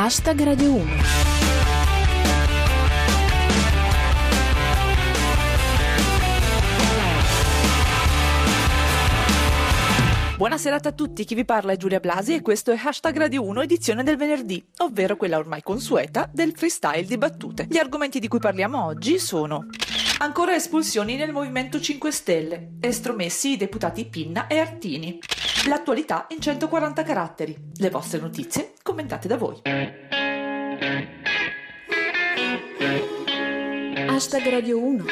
Hashtag Radio 1. Buonasera a tutti, chi vi parla è Giulia Blasi e questo è Hashtag Radio 1 edizione del venerdì, ovvero quella ormai consueta del freestyle di battute. Gli argomenti di cui parliamo oggi sono Ancora espulsioni nel Movimento 5 Stelle, estromessi i deputati Pinna e Artini. L'attualità in 140 caratteri. Le vostre notizie commentate da voi. Hashtag Radio 1.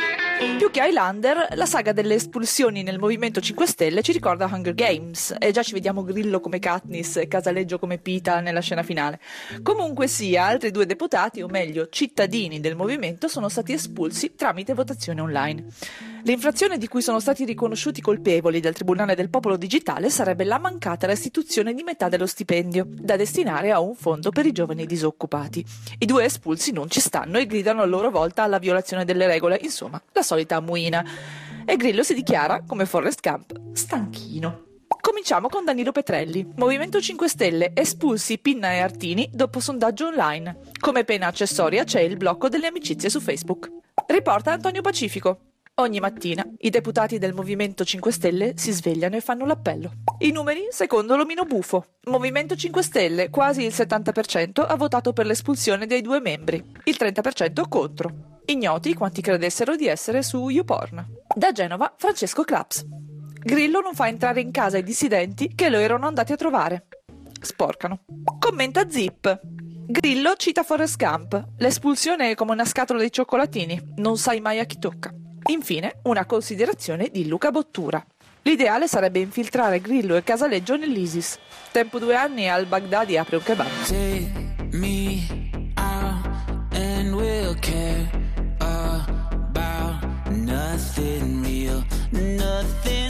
Più che Highlander, la saga delle espulsioni nel Movimento 5 Stelle ci ricorda Hunger Games e già ci vediamo Grillo come Katniss e Casaleggio come Pita nella scena finale. Comunque sia, altri due deputati, o meglio cittadini del movimento, sono stati espulsi tramite votazione online. L'infrazione di cui sono stati riconosciuti colpevoli dal Tribunale del Popolo Digitale sarebbe la mancata restituzione di metà dello stipendio, da destinare a un fondo per i giovani disoccupati. I due espulsi non ci stanno e gridano a loro volta alla violazione delle regole, insomma, la solita muina. E Grillo si dichiara, come Forrest Gump, stanchino. Cominciamo con Danilo Petrelli. Movimento 5 Stelle, espulsi Pinna e Artini dopo sondaggio online. Come pena accessoria c'è il blocco delle amicizie su Facebook. Riporta Antonio Pacifico. Ogni mattina i deputati del Movimento 5 Stelle si svegliano e fanno l'appello. I numeri secondo l'omino bufo. Movimento 5 Stelle, quasi il 70% ha votato per l'espulsione dei due membri, il 30% contro. Ignoti quanti credessero di essere su YouPorn. Da Genova, Francesco Claps. Grillo non fa entrare in casa i dissidenti che lo erano andati a trovare. Sporcano. Commenta Zip. Grillo cita Forrest Gump. L'espulsione è come una scatola di cioccolatini. Non sai mai a chi tocca. Infine, una considerazione di Luca Bottura. L'ideale sarebbe infiltrare Grillo e Casaleggio nell'ISIS. Tempo due anni al Baghdadi apre un kebab. Take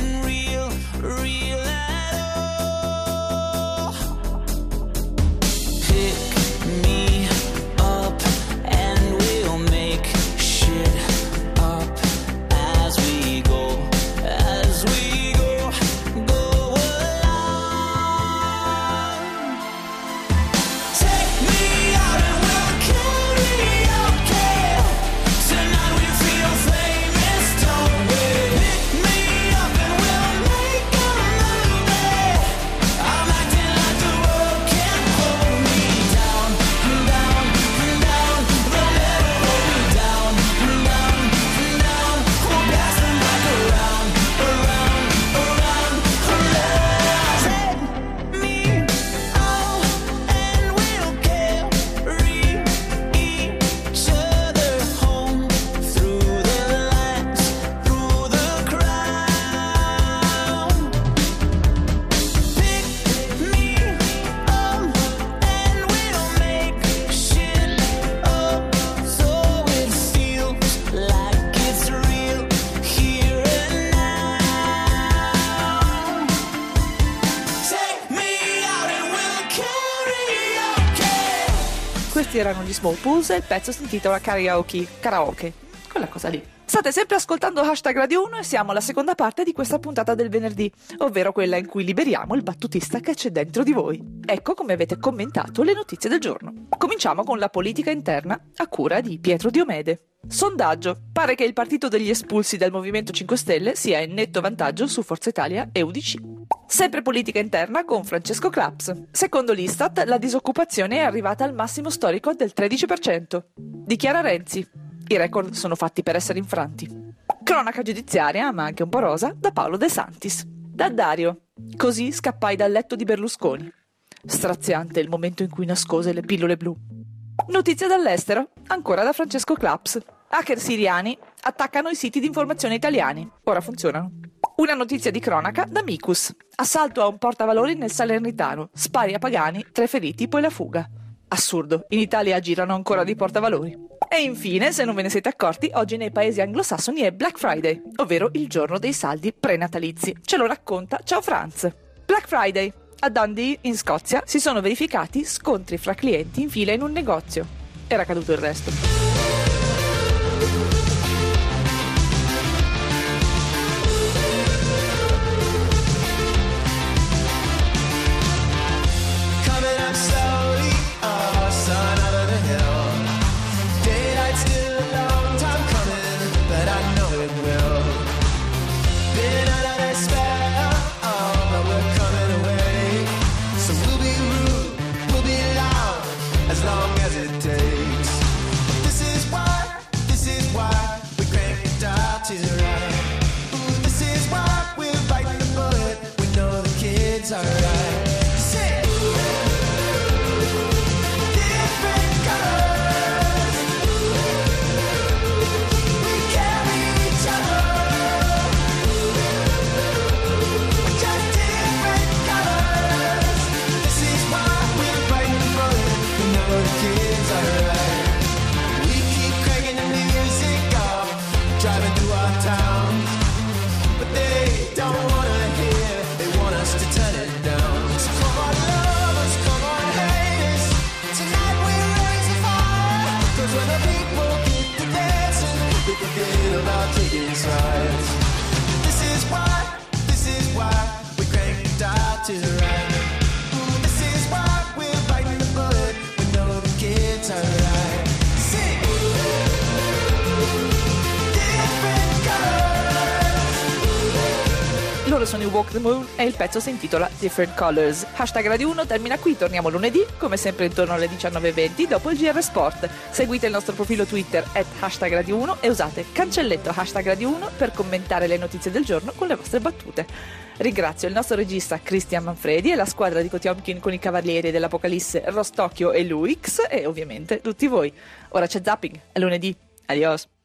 Questi erano gli Small Pools e il pezzo si intitola Karaoke. Karaoke. Quella cosa lì. State sempre ascoltando Hashtag Radio 1 e siamo alla seconda parte di questa puntata del venerdì, ovvero quella in cui liberiamo il battutista che c'è dentro di voi. Ecco come avete commentato le notizie del giorno. Cominciamo con la politica interna a cura di Pietro Diomede. Sondaggio. Pare che il partito degli espulsi dal Movimento 5 Stelle sia in netto vantaggio su Forza Italia e UDC. Sempre politica interna con Francesco Claps. Secondo l'Istat, la disoccupazione è arrivata al massimo storico del 13%. Dichiara Renzi. I record sono fatti per essere infranti. Cronaca giudiziaria, ma anche un po' rosa, da Paolo De Santis. Da Dario. Così scappai dal letto di Berlusconi. Straziante il momento in cui nascose le pillole blu. Notizie dall'estero, ancora da Francesco Claps. Hacker siriani attaccano i siti di informazione italiani. Ora funzionano. Una notizia di cronaca da Micus. Assalto a un portavalori nel Salernitano. Spari a Pagani, tre feriti, poi la fuga. Assurdo, in Italia girano ancora di portavalori. E infine, se non ve ne siete accorti, oggi nei paesi anglosassoni è Black Friday, ovvero il giorno dei saldi prenatalizi. Ce lo racconta Ciao Franz. Black Friday. A Dundee, in Scozia, si sono verificati scontri fra clienti in fila in un negozio. Era caduto il resto. kids are right. Sono i Walk the Moon e il pezzo si intitola Different Colors. Hashtag Radio 1 termina qui, torniamo lunedì, come sempre intorno alle 19.20 dopo il GR Sport. Seguite il nostro profilo Twitter at hashtag Radio 1 e usate cancelletto hashtag Radio 1 per commentare le notizie del giorno con le vostre battute. Ringrazio il nostro regista Christian Manfredi e la squadra di Kotiomkin con i Cavalieri dell'Apocalisse Rostocchio e Luix e ovviamente tutti voi. Ora c'è zapping, è lunedì. Adios.